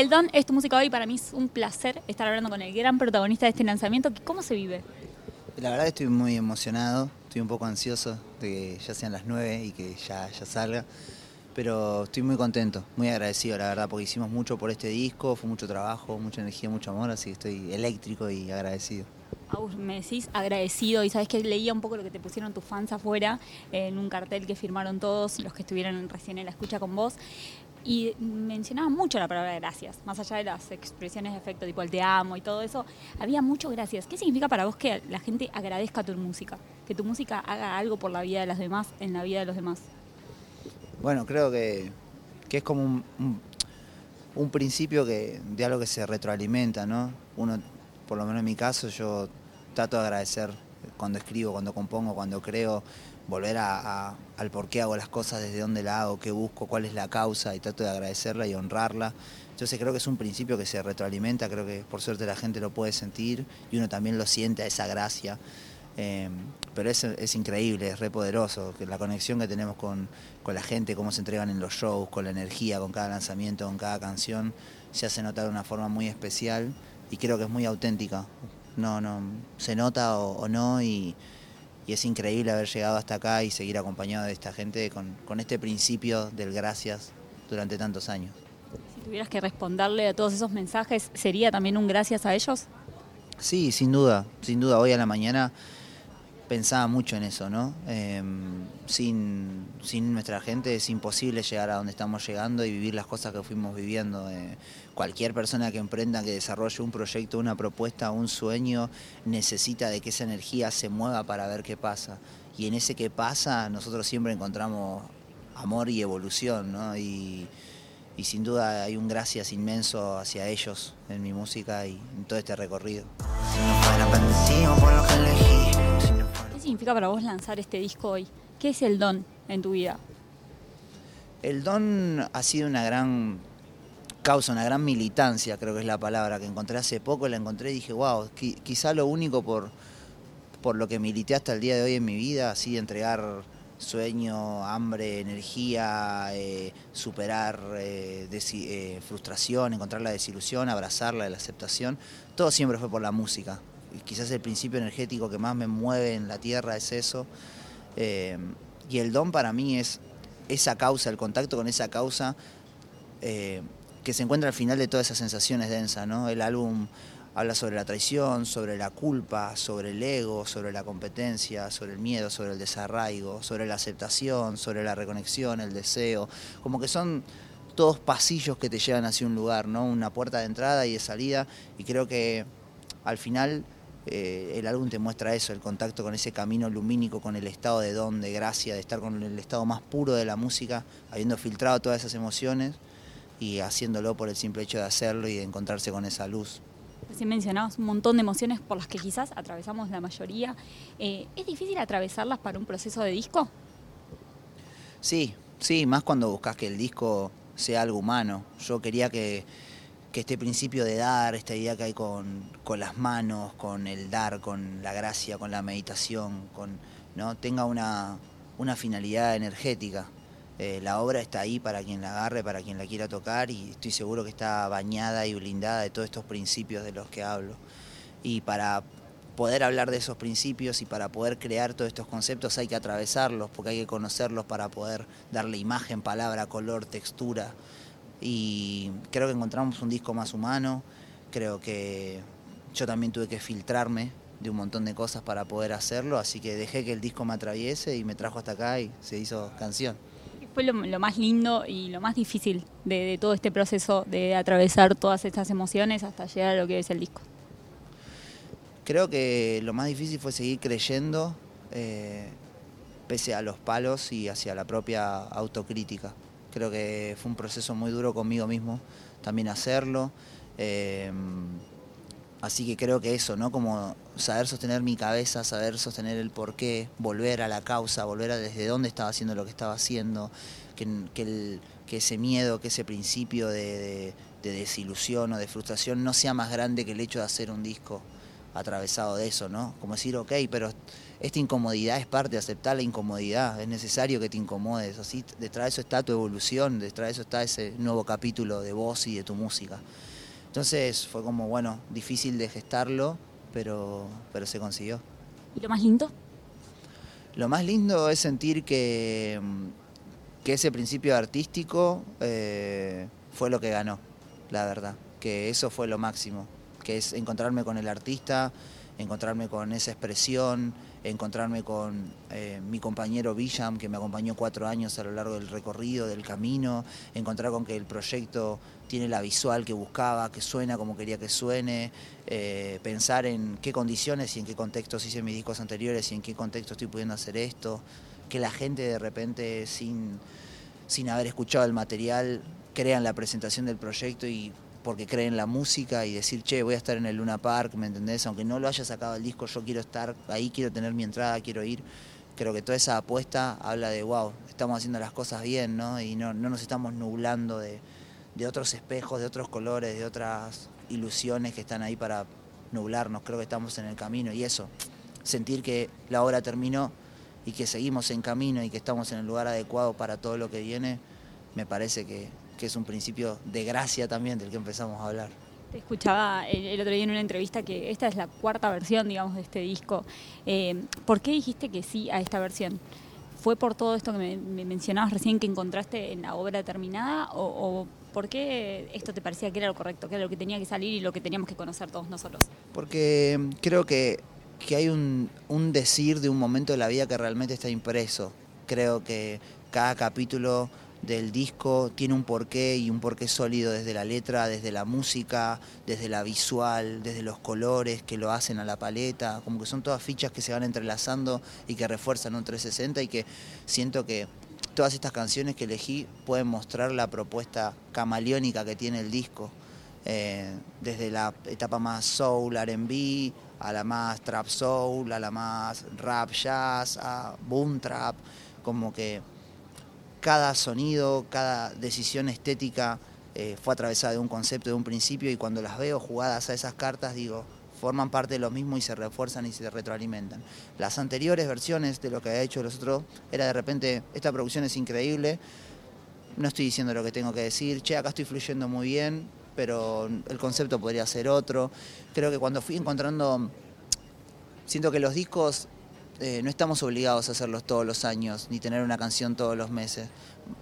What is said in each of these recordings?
El Don es tu música hoy, para mí es un placer estar hablando con el gran protagonista de este lanzamiento. ¿Cómo se vive? La verdad estoy muy emocionado, estoy un poco ansioso de que ya sean las 9 y que ya, ya salga, pero estoy muy contento, muy agradecido la verdad, porque hicimos mucho por este disco, fue mucho trabajo, mucha energía, mucho amor, así que estoy eléctrico y agradecido. Agus, me decís agradecido y sabes que leía un poco lo que te pusieron tus fans afuera en un cartel que firmaron todos los que estuvieron recién en la escucha con vos y mencionaban mucho la palabra gracias, más allá de las expresiones de efecto tipo el te amo y todo eso, había mucho gracias. ¿Qué significa para vos que la gente agradezca tu música? Que tu música haga algo por la vida de los demás, en la vida de los demás. Bueno, creo que, es como un, un, principio que, de algo que se retroalimenta, ¿no? Uno, por lo menos en mi caso, yo trato de agradecer cuando escribo, cuando compongo, cuando creo, volver a, al por qué hago las cosas, desde dónde la hago, qué busco, cuál es la causa y trato de agradecerla y honrarla. Entonces creo que es un principio que se retroalimenta, creo que por suerte la gente lo puede sentir y uno también lo siente a esa gracia. Em, pero es, es, increíble, es re poderoso, la conexión que tenemos con, con, la gente, cómo se entregan en los shows, con la energía, con cada lanzamiento, con cada canción, se hace notar de una forma muy especial y creo que es muy auténtica. No, no, se nota o no y, y es increíble haber llegado hasta acá y seguir acompañado de esta gente con, este principio del gracias durante tantos años. Si tuvieras que responderle a todos esos mensajes, ¿sería también un gracias a ellos? Sí, sin duda, sin duda. Hoy a la mañana pensaba mucho en eso, ¿no? Em, sin, nuestra gente es imposible llegar a donde estamos llegando y vivir las cosas que fuimos viviendo. Eh, cualquier persona que emprenda, que desarrolle un proyecto, una propuesta, un sueño, necesita de que esa energía se mueva para ver qué pasa. Y en ese que pasa nosotros siempre encontramos amor y evolución, ¿no? Y, y sin duda hay un gracias inmenso hacia ellos en mi música y en todo este recorrido significa para vos lanzar este disco hoy? ¿Qué es el don en tu vida? El don ha sido una gran causa, una gran militancia, creo que es la palabra que encontré hace poco, la encontré y dije, wow, quizá lo único por, por lo que milité hasta el día de hoy en mi vida, así entregar sueño, hambre, energía, eh, superar eh, eh, frustración, encontrar la desilusión, abrazarla, la aceptación, todo siempre fue por la música quizás el principio energético que más me mueve en la tierra es eso. Eh, y el don para mí es esa causa, el contacto con esa causa eh, que se encuentra al final de todas esas sensaciones densas. ¿no? El álbum habla sobre la traición, sobre la culpa, sobre el ego, sobre la competencia, sobre el miedo, sobre el desarraigo, sobre la aceptación, sobre la reconexión, el deseo. Como que son todos pasillos que te llevan hacia un lugar, ¿no? Una puerta de entrada y de salida. Y creo que al final eh, el álbum te muestra eso, el contacto con ese camino lumínico, con el estado de don, de gracia, de estar con el estado más puro de la música, habiendo filtrado todas esas emociones y haciéndolo por el simple hecho de hacerlo y de encontrarse con esa luz. Recién mencionabas un montón de emociones por las que quizás atravesamos la mayoría. Eh, ¿Es difícil atravesarlas para un proceso de disco? Sí, sí, más cuando buscas que el disco sea algo humano. Yo quería que que este principio de dar, esta idea que hay con, las manos, con el dar, con la gracia, con la meditación, con, ¿no? tenga una, finalidad energética. Eh, la obra está ahí para quien la agarre, para quien la quiera tocar y estoy seguro que está bañada y blindada de todos estos principios de los que hablo. Y para poder hablar de esos principios y para poder crear todos estos conceptos hay que atravesarlos, porque hay que conocerlos para poder darle imagen, palabra, color, textura y creo que encontramos un disco más humano, creo que yo también tuve que filtrarme de un montón de cosas para poder hacerlo, así que dejé que el disco me atraviese y me trajo hasta acá y se hizo canción. ¿Qué fue lo, más lindo y lo más difícil de, todo este proceso de atravesar todas estas emociones hasta llegar a lo que es el disco? Creo que lo más difícil fue seguir creyendo eh, pese a los palos y hacia la propia autocrítica. Creo que fue un proceso muy duro conmigo mismo también hacerlo. Eh, así que creo que eso, ¿no? Como saber sostener mi cabeza, saber sostener el porqué, volver a la causa, volver a desde dónde estaba haciendo lo que estaba haciendo, que, ese miedo, que ese principio de, desilusión o de frustración no sea más grande que el hecho de hacer un disco atravesado de eso, ¿no? Como decir, ok, pero esta incomodidad es parte de aceptar la incomodidad, es necesario que te incomodes, así detrás de eso está tu evolución, detrás de eso está ese nuevo capítulo de vos y de tu música. Entonces fue como, bueno, difícil de gestarlo, pero, pero se consiguió. ¿Y lo más lindo? Lo más lindo es sentir que, que ese principio artístico eh, fue lo que ganó, la verdad, que eso fue lo máximo, que es encontrarme con el artista, encontrarme con esa expresión, encontrarme con eh, mi compañero Villam, que me acompañó cuatro años a lo largo del recorrido, del camino, encontrar con que el proyecto tiene la visual que buscaba, que suena como quería que suene, eh, pensar en qué condiciones y en qué contextos hice mis discos anteriores y en qué contexto estoy pudiendo hacer esto, que la gente de repente sin, sin haber escuchado el material crea en la presentación del proyecto y porque creen la música y decir, che, voy a estar en el Luna Park, ¿me entendés? Aunque no lo haya sacado el disco, yo quiero estar ahí, quiero tener mi entrada, quiero ir. Creo que toda esa apuesta habla de, wow, estamos haciendo las cosas bien, ¿no? Y no, nos estamos nublando de, de otros espejos, de otros colores, de otras ilusiones que están ahí para nublarnos. Creo que estamos en el camino y eso, sentir que la obra terminó y que seguimos en camino y que estamos en el lugar adecuado para todo lo que viene, me parece que, que es un principio de gracia también del que empezamos a hablar. Te escuchaba el, otro día en una entrevista que esta es la cuarta versión, digamos, de este disco. Eh, ¿Por qué dijiste que sí a esta versión? ¿Fue por todo esto que me, mencionabas recién que encontraste en la obra terminada o, por qué esto te parecía que era lo correcto, que era lo que tenía que salir y lo que teníamos que conocer todos nosotros? Porque creo que, que hay un, un decir de un momento de la vida que realmente está impreso. Creo que cada capítulo del disco tiene un porqué y un porqué sólido desde la letra, desde la música, desde la visual, desde los colores que lo hacen a la paleta, como que son todas fichas que se van entrelazando y que refuerzan un 360 y que siento que todas estas canciones que elegí pueden mostrar la propuesta camaleónica que tiene el disco, eh, desde la etapa más soul, RB, a la más trap soul, a la más rap jazz, a boom trap, como que cada sonido, cada decisión estética eh, fue atravesada de un concepto, de un principio, y cuando las veo jugadas a esas cartas, digo, forman parte de lo mismo y se refuerzan y se retroalimentan. Las anteriores versiones de lo que había hecho los otros era de repente, esta producción es increíble, no estoy diciendo lo que tengo que decir, che, acá estoy fluyendo muy bien, pero el concepto podría ser otro. Creo que cuando fui encontrando, siento que los discos eh, no estamos obligados a hacerlos todos los años, ni tener una canción todos los meses,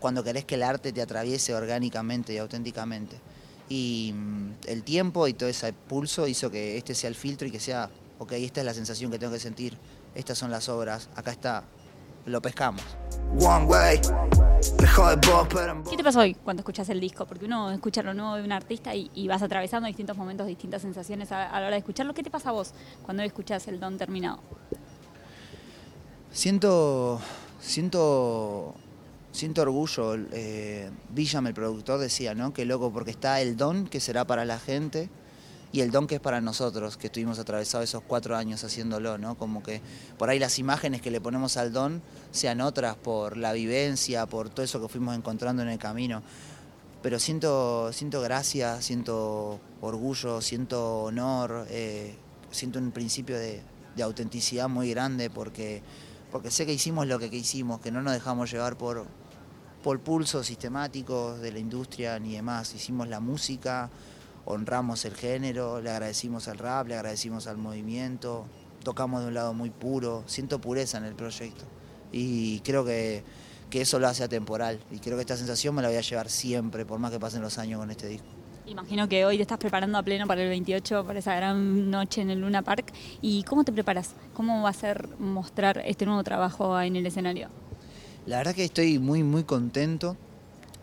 cuando querés que el arte te atraviese orgánicamente y auténticamente. Y mm, el tiempo y todo ese pulso hizo que este sea el filtro y que sea, ok, esta es la sensación que tengo que sentir, estas son las obras, acá está, lo pescamos. ¿Qué te pasó hoy cuando escuchas el disco? Porque uno escucha lo nuevo de un artista y, vas atravesando distintos momentos, distintas sensaciones a, a, la hora de escucharlo. ¿Qué te pasa a vos cuando escuchas el don terminado? Siento, siento, siento orgullo. Eh, el productor, decía, ¿no? Que loco, porque está el don que será para la gente y el don que es para nosotros, que estuvimos atravesados esos cuatro años haciéndolo, ¿no? Como que por ahí las imágenes que le ponemos al don sean otras por la vivencia, por todo eso que fuimos encontrando en el camino. Pero siento, siento gracia, siento orgullo, siento honor, eh, siento un principio de, de autenticidad muy grande porque porque sé que hicimos lo que, hicimos, que no nos dejamos llevar por, por pulsos sistemáticos de la industria ni demás. Hicimos la música, honramos el género, le agradecimos al rap, le agradecimos al movimiento, tocamos de un lado muy puro, siento pureza en el proyecto y creo que, que eso lo hace atemporal y creo que esta sensación me la voy a llevar siempre, por más que pasen los años con este disco. Imagino que hoy te estás preparando a pleno para el 28, para esa gran noche en el Luna Park. ¿Y cómo te preparas? ¿Cómo va a ser mostrar este nuevo trabajo en el escenario? La verdad que estoy muy, muy contento.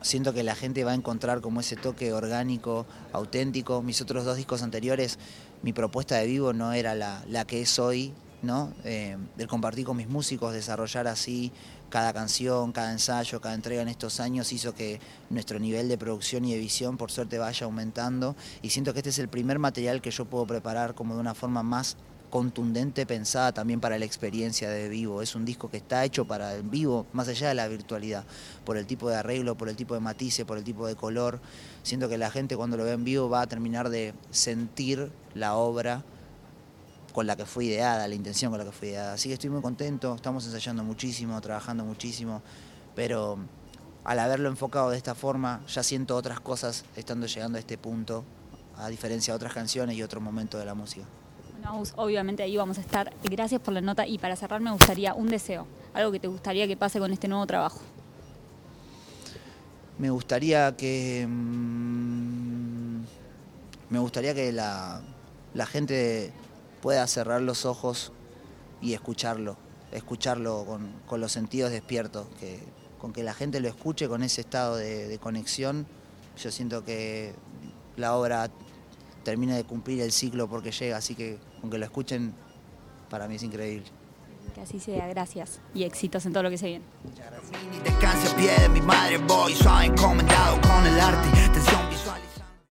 Siento que la gente va a encontrar como ese toque orgánico, auténtico. Mis otros dos discos anteriores, mi propuesta de vivo no era la, la que es hoy, ¿no? Eh, compartir con mis músicos, desarrollar así cada canción, cada ensayo, cada entrega en estos años hizo que nuestro nivel de producción y de visión por suerte vaya aumentando y siento que este es el primer material que yo puedo preparar como de una forma más contundente pensada también para la experiencia de vivo. Es un disco que está hecho para el vivo, más allá de la virtualidad, por el tipo de arreglo, por el tipo de matices, por el tipo de color. Siento que la gente cuando lo ve en vivo va a terminar de sentir la obra con la que fue ideada, la intención con la que fue ideada. Así que estoy muy contento, estamos ensayando muchísimo, trabajando muchísimo, pero al haberlo enfocado de esta forma, ya siento otras cosas estando llegando a este punto, a diferencia de otras canciones y otros momentos de la música. Bueno, obviamente ahí vamos a estar. Gracias por la nota y para cerrar me gustaría un deseo, algo que te gustaría que pase con este nuevo trabajo. Me gustaría que... Mm, me gustaría que la, la gente pueda cerrar los ojos y escucharlo, escucharlo con, los sentidos despiertos, que, con que la gente lo escuche con ese estado de, conexión, yo siento que la obra termina de cumplir el ciclo porque llega, así que con que lo escuchen, para mí es increíble. Que así sea, gracias y éxitos en todo lo que se viene. Muchas gracias.